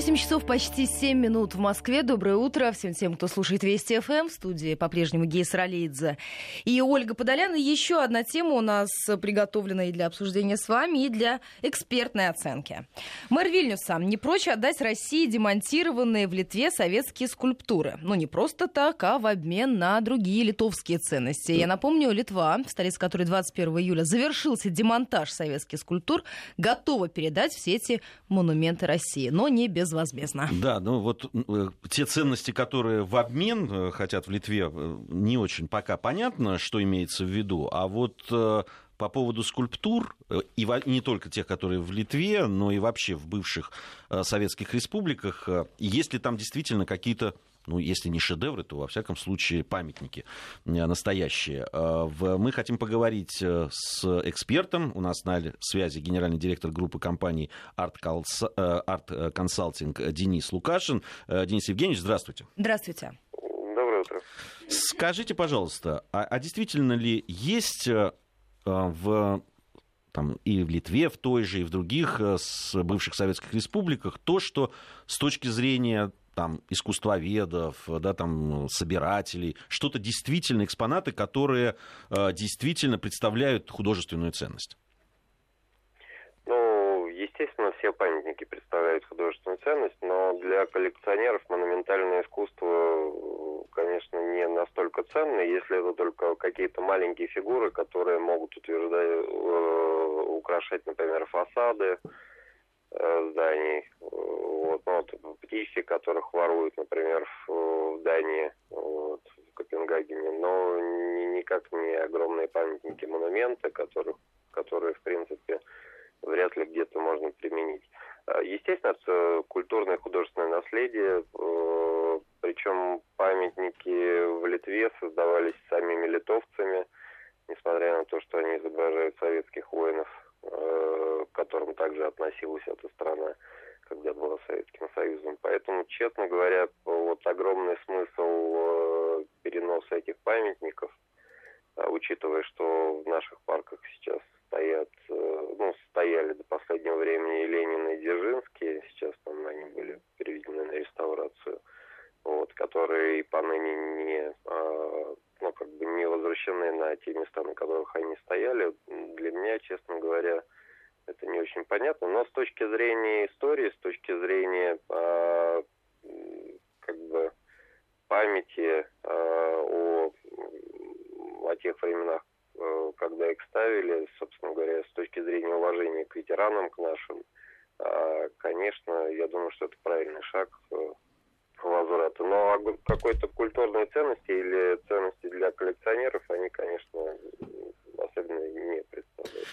8 часов почти 7 минут в Москве. Доброе утро всем тем, кто слушает Вести ФМ. В студии по-прежнему Гейс Ролейдзе и Ольга Подолян. И еще одна тема у нас приготовлена и для обсуждения с вами, и для экспертной оценки. Мэр Вильнюса не прочь отдать России демонтированные в Литве советские скульптуры. Ну, не просто так, а в обмен на другие литовские ценности. Я напомню, Литва, в столице которой 21 июля завершился демонтаж советских скульптур, готова передать все эти монументы России, но не безвозмездно. Да, ну вот э, те ценности, которые в обмен э, хотят в Литве, э, не очень пока понятно, что имеется в виду, а вот по поводу скульптур, и не только тех, которые в Литве, но и вообще в бывших советских республиках, есть ли там действительно какие-то ну, если не шедевры, то, во всяком случае, памятники э, настоящие. Э, мы хотим поговорить э, с экспертом. У нас на связи генеральный директор группы компаний Art Consulting Денис Лукашин. Денис Евгеньевич, здравствуйте. Здравствуйте. Доброе утро. Скажите, пожалуйста, а, а действительно ли есть в там, и в Литве, в той же, и в других с бывших советских республиках, то, что с точки зрения там, искусствоведов, да, там, собирателей, что-то действительно, экспонаты, которые э, действительно представляют художественную ценность? Ну, естественно, все памятники представляют художественную ценность, но для коллекционеров монументальное искусство, конечно, не настолько ценно, если это только какие-то маленькие фигуры, которые могут утверждать, э, украшать, например, фасады, Э, зданий. Вот, ну, вот, птички, которых воруют, например, в, в Дании, вот, в Копенгагене, но ни, никак не огромные памятники, монументы, которых, которые, в принципе, вряд ли где-то можно применить. А, естественно, это культурное и художественное наследие, э, причем памятники в Литве создавались самими литовцами, несмотря на то, что они изображают советских воинов Э, к которым также относилась эта страна, когда была Советским Союзом. Поэтому, честно говоря, вот огромный смысл э, переноса этих памятников, а, учитывая, что в наших парках сейчас стоят, э, ну, стояли до последнего времени Ленин, и Дзержинский, сейчас там они были переведены на реставрацию, вот, которые поныне не а, ну, как бы не возвращены на те места, на которых они стояли, для меня, честно говоря, очень понятно. Но с точки зрения истории, с точки зрения э, как бы памяти э, о, о тех временах, э, когда их ставили, собственно говоря, с точки зрения уважения к ветеранам, к нашим, э, конечно, я думаю, что это правильный шаг. Э, возврата. Но какой-то культурной ценности или ценности для коллекционеров они, конечно.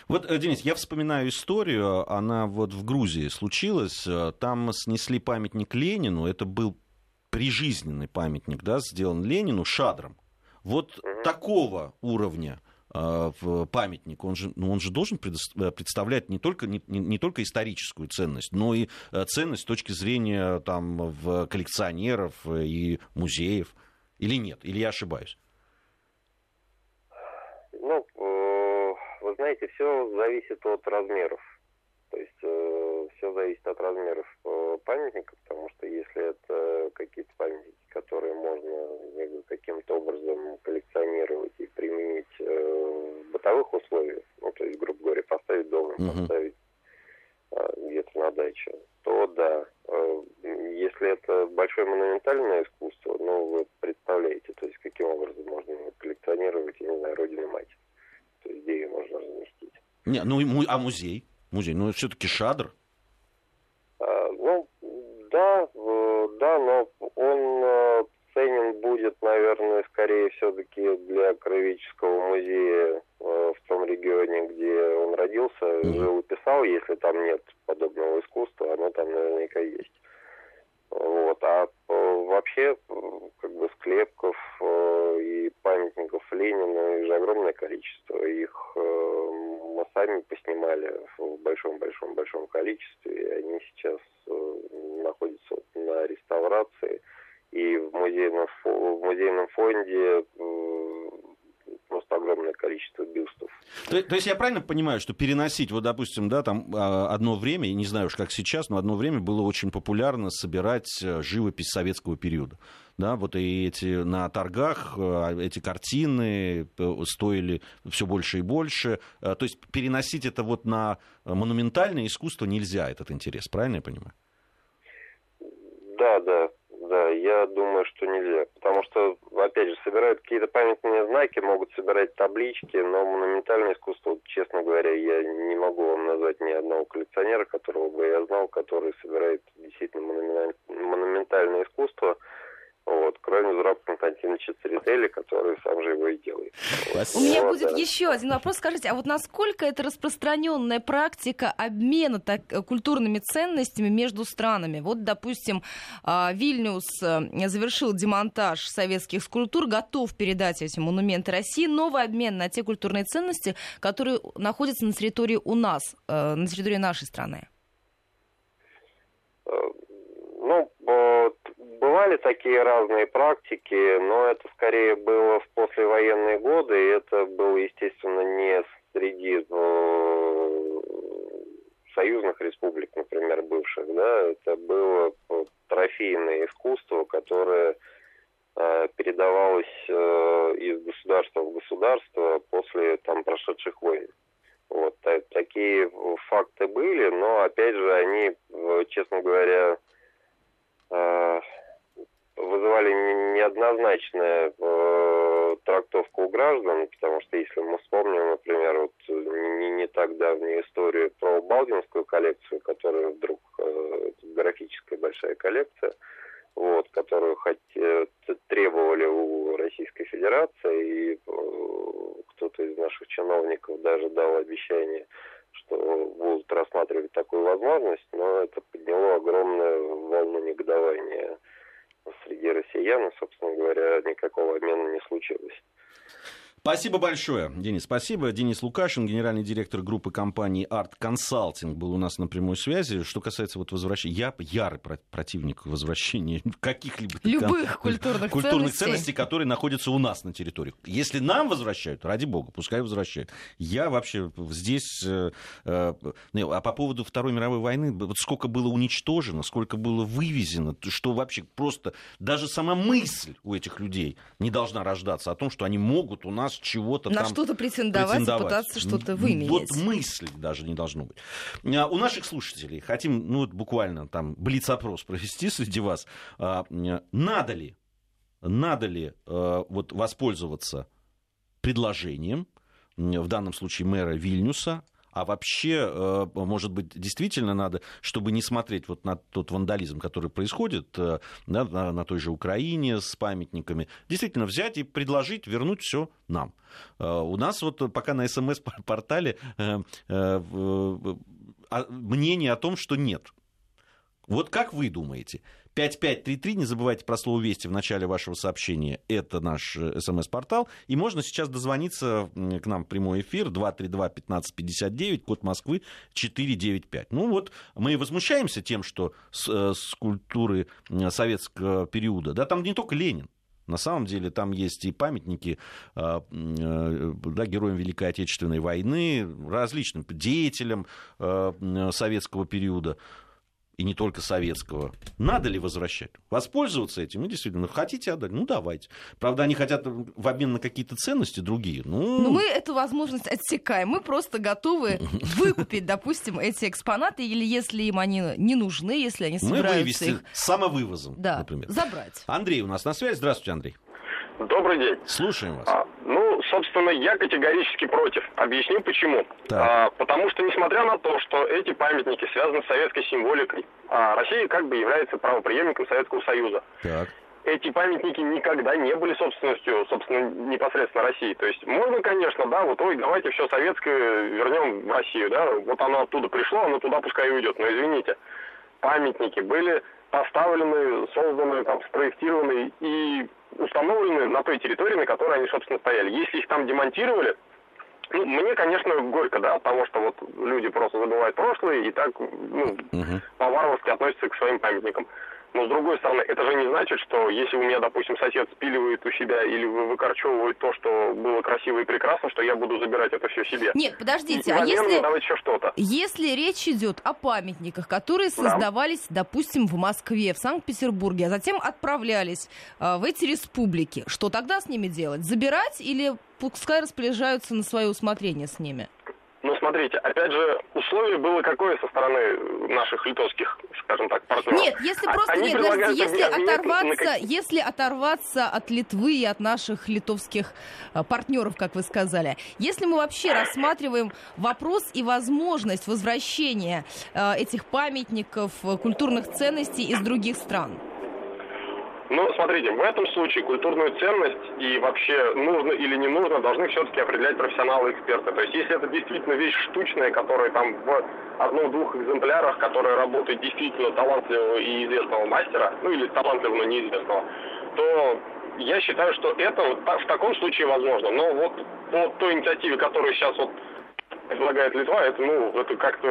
Вот, э, Денис, я вспоминаю историю, она вот в Грузии случилась, там снесли памятник Ленину, это был прижизненный памятник, да, сделан Ленину шадром. Вот угу. такого уровня а, в памятник, он же, ну, он же должен э, представлять не только, не, не только историческую ценность, но и э, ценность с точки зрения там, в коллекционеров и музеев. Или нет? Или я ошибаюсь? Ну, э, вы знаете, все зависит от размеров. То есть все зависит от размеров памятника, потому что если это какие-то памятники, которые можно каким-то образом коллекционировать и применить э, в бытовых условиях, ну, то есть, грубо говоря, поставить дом, uh-huh. поставить э, где-то на даче, то да. Э, если это большое монументальное искусство, ну, вы представляете, то есть, каким образом можно его коллекционировать, я не знаю, Родину Мать. То есть, где ее можно разместить. Не, ну, а музей? Музей, ну, все-таки шадр. А, ну, да, да, но он э, ценен будет, наверное, скорее все-таки для Кровеческого музея э, в том регионе, где он родился, mm-hmm. жил и писал, если там нет подобного искусства, оно там наверняка есть. Вот. А э, вообще, как бы склепков и памятников Ленина же огромное количество. Их сами поснимали в большом-большом-большом количестве, и они сейчас находятся на реставрации. И в музейном, в музейном фонде просто огромное огромное количество бюстов. То, то есть я правильно понимаю, что переносить, вот, допустим, да, там а, одно время, не знаю уж как сейчас, но одно время было очень популярно собирать э, живопись советского периода. Да, вот и эти на торгах э, эти картины э, стоили все больше и больше. То есть переносить это вот на монументальное искусство нельзя, этот интерес, правильно я понимаю? Да, да, да, я думаю, что нельзя. Потому что, опять же, собирают какие-то памятные знаки, могут собирать таблички, но монументальное искусство, честно говоря, я не могу вам назвать ни одного коллекционера, которого бы я знал, который собирает действительно монументальное искусство вот, кроме Зураб Константиновича Церетели, который сам же его и делает. У меня вот, будет да. еще один вопрос. Скажите, а вот насколько это распространенная практика обмена так, э, культурными ценностями между странами? Вот, допустим, а, Вильнюс э, завершил демонтаж советских скульптур, готов передать эти монументы России. Новый обмен на те культурные ценности, которые находятся на территории у нас, э, на территории нашей страны. Ну, Бывали такие разные практики, но это скорее было в послевоенные годы, и это было, естественно, не среди э, союзных республик, например, бывших, да, это было трофейное искусство, которое э, передавалось э, из государства в государство после там прошедших войн. Вот такие факты были, но опять же они, честно говоря, вызывали неоднозначную э, трактовку у граждан, потому что если мы вспомним, например, вот не, не так давнюю историю про Балдинскую коллекцию, которая вдруг э, графическая большая коллекция, вот, которую хоть, э, требовали у Российской Федерации, и э, кто-то из наших чиновников даже дал обещание, что будут рассматривать такую возможность, но это подняло огромную волну россиян, и, собственно говоря, никакого обмена не случилось. Спасибо большое, Денис. Спасибо. Денис Лукашин, генеральный директор группы компании Art Consulting, был у нас на прямой связи. Что касается вот возвращения, я ярый противник возвращения каких-либо любых культурных, культурных ценностей. ценностей, которые находятся у нас на территории. Если нам возвращают, ради бога, пускай возвращают. Я вообще здесь... Э, э, а по поводу Второй мировой войны, вот сколько было уничтожено, сколько было вывезено, что вообще просто даже сама мысль у этих людей не должна рождаться о том, что они могут у нас чего-то На что-то претендовать, претендовать, и пытаться что-то выменять. Вот мысли даже не должно быть. А у наших слушателей хотим, ну, буквально там блиц-опрос провести среди вас. А, надо ли, надо ли а, вот воспользоваться предложением, в данном случае мэра Вильнюса, а вообще, э, может быть, действительно надо, чтобы не смотреть вот на тот вандализм, который происходит э, да, на, на той же Украине с памятниками, действительно взять и предложить вернуть все нам. Э, у нас вот пока на СМС-портале мнение о том, что нет. Вот как вы думаете, 5533, не забывайте про слово «Вести» в начале вашего сообщения. Это наш э, смс-портал. И можно сейчас дозвониться к нам в прямой эфир 232-1559, код Москвы 495. Ну вот, мы возмущаемся тем, что э, скульптуры советского периода, да, там не только Ленин, на самом деле там есть и памятники э, да, героям Великой Отечественной войны, различным деятелям советского периода и не только советского. Надо ли возвращать? Воспользоваться этим? Ну, действительно, хотите отдать? Ну, давайте. Правда, они хотят в обмен на какие-то ценности другие. Ну... Но мы эту возможность отсекаем. Мы просто готовы выкупить, допустим, эти экспонаты, или если им они не нужны, если они собираются Мы вывести их... самовывозом, да, например. забрать. Андрей у нас на связи. Здравствуйте, Андрей. Добрый день. Слушаем вас. А, ну, собственно, я категорически против. Объясню почему. А, потому что, несмотря на то, что эти памятники связаны с советской символикой, а Россия как бы является правоприемником Советского Союза. Так. Эти памятники никогда не были собственностью, собственно, непосредственно России. То есть можно, конечно, да, вот, ой, давайте все советское вернем в Россию, да, вот оно оттуда пришло, оно туда пускай уйдет. Но извините, памятники были поставлены, созданы, там, спроектированы и установлены на той территории, на которой они, собственно, стояли. Если их там демонтировали, ну, мне, конечно, горько, да, от того, что вот люди просто забывают прошлое и так, ну, угу. по-варварски относятся к своим памятникам. Но с другой стороны, это же не значит, что если у меня, допустим, сосед спиливает у себя или выкорчевывает то, что было красиво и прекрасно, что я буду забирать это все себе. Нет, подождите, и, а если, еще что-то. если речь идет о памятниках, которые создавались, да. допустим, в Москве, в Санкт-Петербурге, а затем отправлялись э, в эти республики, что тогда с ними делать? Забирать или пускай распоряжаются на свое усмотрение с ними? Ну, смотрите, опять же, условие было какое со стороны наших литовских, скажем так, партнеров? Нет, если а, просто, Они нет, подождите, если оторваться, на... если оторваться от Литвы и от наших литовских э, партнеров, как вы сказали, если мы вообще рассматриваем вопрос и возможность возвращения э, этих памятников, э, культурных ценностей из других стран, ну, смотрите, в этом случае культурную ценность и вообще нужно или не нужно должны все-таки определять профессионалы эксперты. То есть, если это действительно вещь штучная, которая там в одном-двух экземплярах, которая работает действительно талантливого и известного мастера, ну или талантливого, но неизвестного, то я считаю, что это вот в таком случае возможно. Но вот по той инициативе, которую сейчас вот предлагает Литва, это, ну, это как-то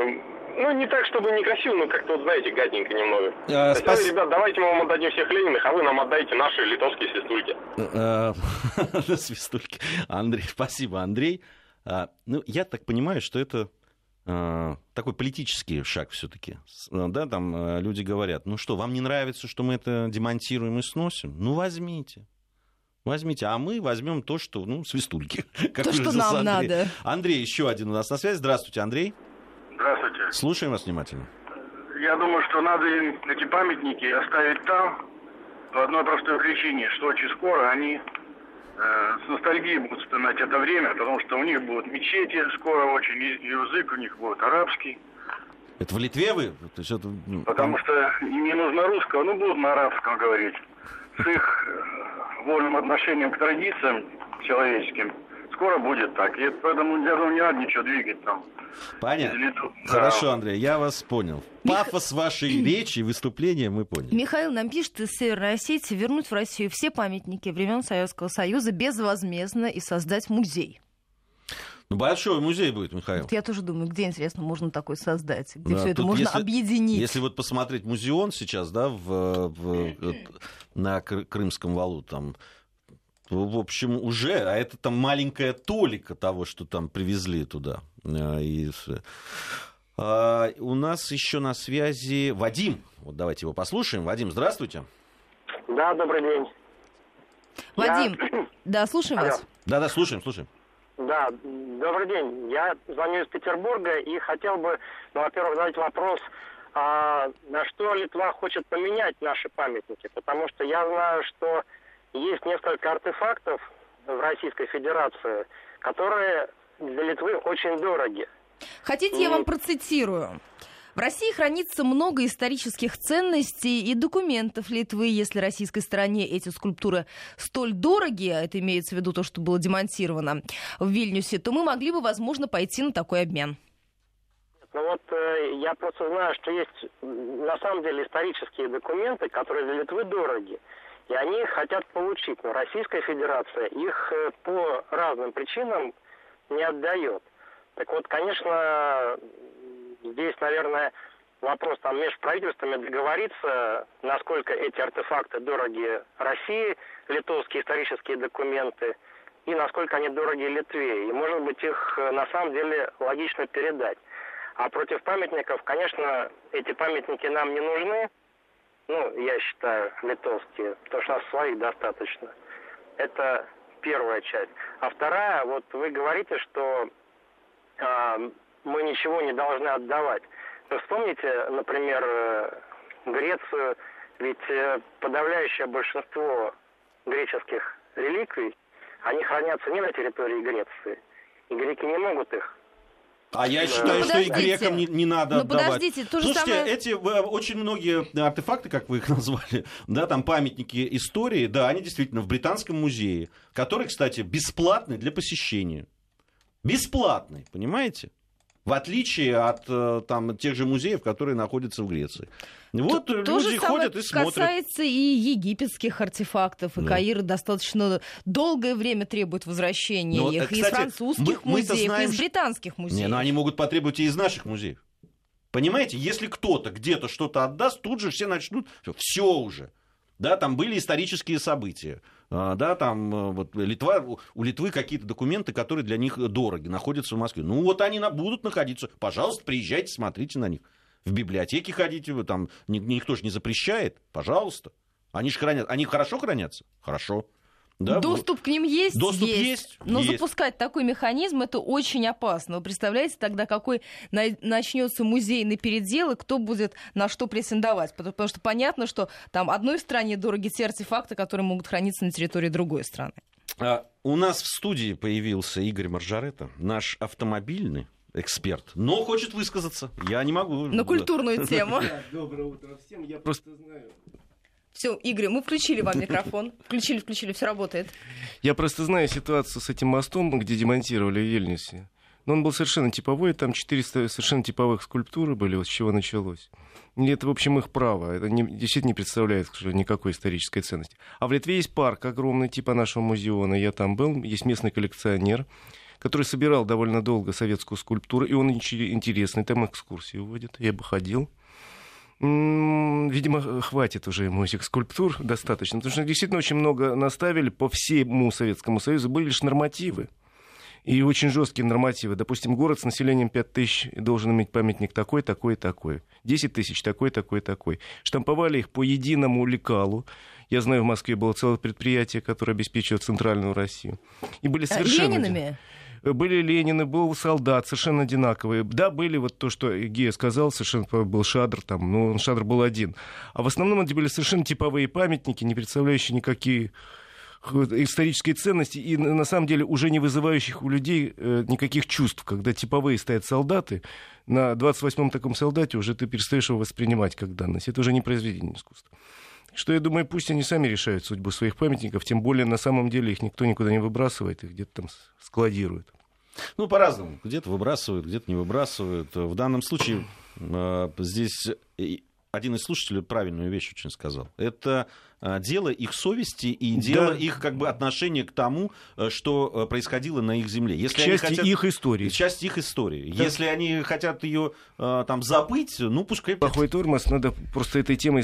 ну, не так, чтобы некрасиво, но как-то, вот, знаете, гадненько немного. А, спас... Есть, ребят, давайте мы вам отдадим всех Лениных, а вы нам отдайте наши литовские свистульки. Э, свистульки. Андрей, спасибо, Андрей. А, ну, я так понимаю, что это такой политический шаг все-таки. Да, там люди говорят, ну что, вам не нравится, что мы это демонтируем и сносим? Ну, возьмите. Возьмите, а мы возьмем то, что, ну, свистульки. То, что нам Андрей. надо. Андрей еще один у нас на связи. Здравствуйте, Андрей. Здравствуйте. Слушаем вас внимательно. Я думаю, что надо эти памятники оставить там по одной простой причине, что очень скоро они э, с ностальгией будут вспоминать это время, потому что у них будут мечети скоро очень, язык у них будет арабский. Это в Литве вы? То есть это, ну, Потому что им не нужно русского, ну будут на арабском говорить. С их э, вольным отношением к традициям человеческим скоро будет так. И поэтому, я думаю, не надо ничего двигать там. Понятно. Хорошо, Андрей, я вас понял. Пафос вашей речи и выступления мы поняли. Михаил нам пишет из Северной Осетии вернуть в Россию все памятники времен Советского Союза безвозмездно и создать музей. Ну, большой музей будет, Михаил. Вот я тоже думаю, где, интересно, можно такой создать, где да, все это можно если, объединить. Если вот посмотреть музеон сейчас, да, в, в, на Крымском валу, там в общем, уже, а это там маленькая толика того, что там привезли туда. А, и, а, у нас еще на связи Вадим. Вот давайте его послушаем. Вадим, здравствуйте. Да, добрый день. Вадим, Я... да, слушаем Алло. вас. Да, да, слушаем, слушаем. Да, добрый день. Я звоню из Петербурга и хотел бы, ну, во-первых, задать вопрос, а, на что Литва хочет поменять наши памятники, потому что я знаю, что есть несколько артефактов в Российской Федерации, которые для Литвы очень дороги. Хотите, я вам процитирую? В России хранится много исторических ценностей и документов Литвы. Если российской стороне эти скульптуры столь дороги, а это имеется в виду то, что было демонтировано в Вильнюсе, то мы могли бы, возможно, пойти на такой обмен. Ну вот э, я просто знаю, что есть на самом деле исторические документы, которые для Литвы дороги. И они их хотят получить, но Российская Федерация их э, по разным причинам не отдает. Так вот, конечно, здесь, наверное, вопрос там между правительствами договориться, насколько эти артефакты дороги России, литовские исторические документы, и насколько они дороги Литве. И, может быть, их э, на самом деле логично передать. А против памятников, конечно, эти памятники нам не нужны, ну, я считаю, литовские, потому что у нас своих достаточно. Это первая часть. А вторая, вот вы говорите, что э, мы ничего не должны отдавать. Вы вспомните, например, э, Грецию, ведь э, подавляющее большинство греческих реликвий, они хранятся не на территории Греции. И греки не могут их а я считаю, ну, что и грекам не, не надо ну, отдавать. Подождите, то же Слушайте, самое... эти э, очень многие артефакты, как вы их назвали, да, там памятники истории, да, они действительно в Британском музее, который, кстати, бесплатный для посещения. Бесплатный, понимаете? В отличие от э, там, тех же музеев, которые находятся в Греции. Вот то, люди то же ходят и смотрят. касается и египетских артефактов. И да. Каир достаточно долгое время требует возвращения но, их. Кстати, и из французских мы, музеев, знаем, и из британских музеев. Не, но они могут потребовать и из наших музеев. Понимаете, если кто-то где-то что-то отдаст, тут же все начнут, все уже. Да, там были исторические события. А, да, там э, вот Литва, у Литвы какие-то документы, которые для них дороги, находятся в Москве. Ну вот они будут находиться. Пожалуйста, приезжайте, смотрите на них. В библиотеке ходите, вы там никто же не запрещает. Пожалуйста. Они же хранят. Они хорошо хранятся? Хорошо. Да, Доступ к ним есть? Доступ есть. есть но есть. запускать такой механизм это очень опасно. Вы представляете тогда, какой начнется музейный передел и кто будет на что претендовать? Потому что понятно, что там одной стране дороги те артефакты, которые могут храниться на территории другой страны. А, у нас в студии появился Игорь Маржарета, наш автомобильный эксперт, но хочет высказаться. Я не могу. На культурную тему. Доброе утро всем. Я просто знаю все, Игорь, мы включили вам микрофон. Включили, включили, все работает. Я просто знаю ситуацию с этим мостом, где демонтировали Ельнисе. Но он был совершенно типовой, там 400 совершенно типовых скульптуры были, вот с чего началось. И это, в общем, их право. Это не, действительно не представляет никакой исторической ценности. А в Литве есть парк огромный, типа нашего музеона. Я там был, есть местный коллекционер, который собирал довольно долго советскую скульптуру, и он интересный, там экскурсии уводит. Я бы ходил. Видимо, хватит уже ему этих скульптур достаточно, потому что действительно очень много наставили по всему Советскому Союзу, были лишь нормативы. И очень жесткие нормативы. Допустим, город с населением 5 тысяч должен иметь памятник такой, такой, такой. 10 тысяч такой, такой, такой. Штамповали их по единому лекалу. Я знаю, в Москве было целое предприятие, которое обеспечивает центральную Россию. И были совершенно... Ленинами? Были Ленины, был солдат, совершенно одинаковые. Да, были вот то, что Гея сказал, совершенно был Шадр там, он Шадр был один. А в основном это были совершенно типовые памятники, не представляющие никакие исторические ценности и на самом деле уже не вызывающих у людей э, никаких чувств, когда типовые стоят солдаты, на 28-м таком солдате уже ты перестаешь его воспринимать как данность. Это уже не произведение искусства. Что я думаю, пусть они сами решают судьбу своих памятников, тем более на самом деле их никто никуда не выбрасывает, их где-то там складируют. Ну, по-разному. Где-то выбрасывают, где-то не выбрасывают. В данном случае э, здесь один из слушателей правильную вещь очень сказал. Это э, дело их совести и дело да. их как бы отношения к тому, э, что э, происходило на их земле. Если часть хотят... их истории. Часть их истории. Да. Если они хотят ее там забыть, ну пускай... Плохой тормоз, надо просто этой темой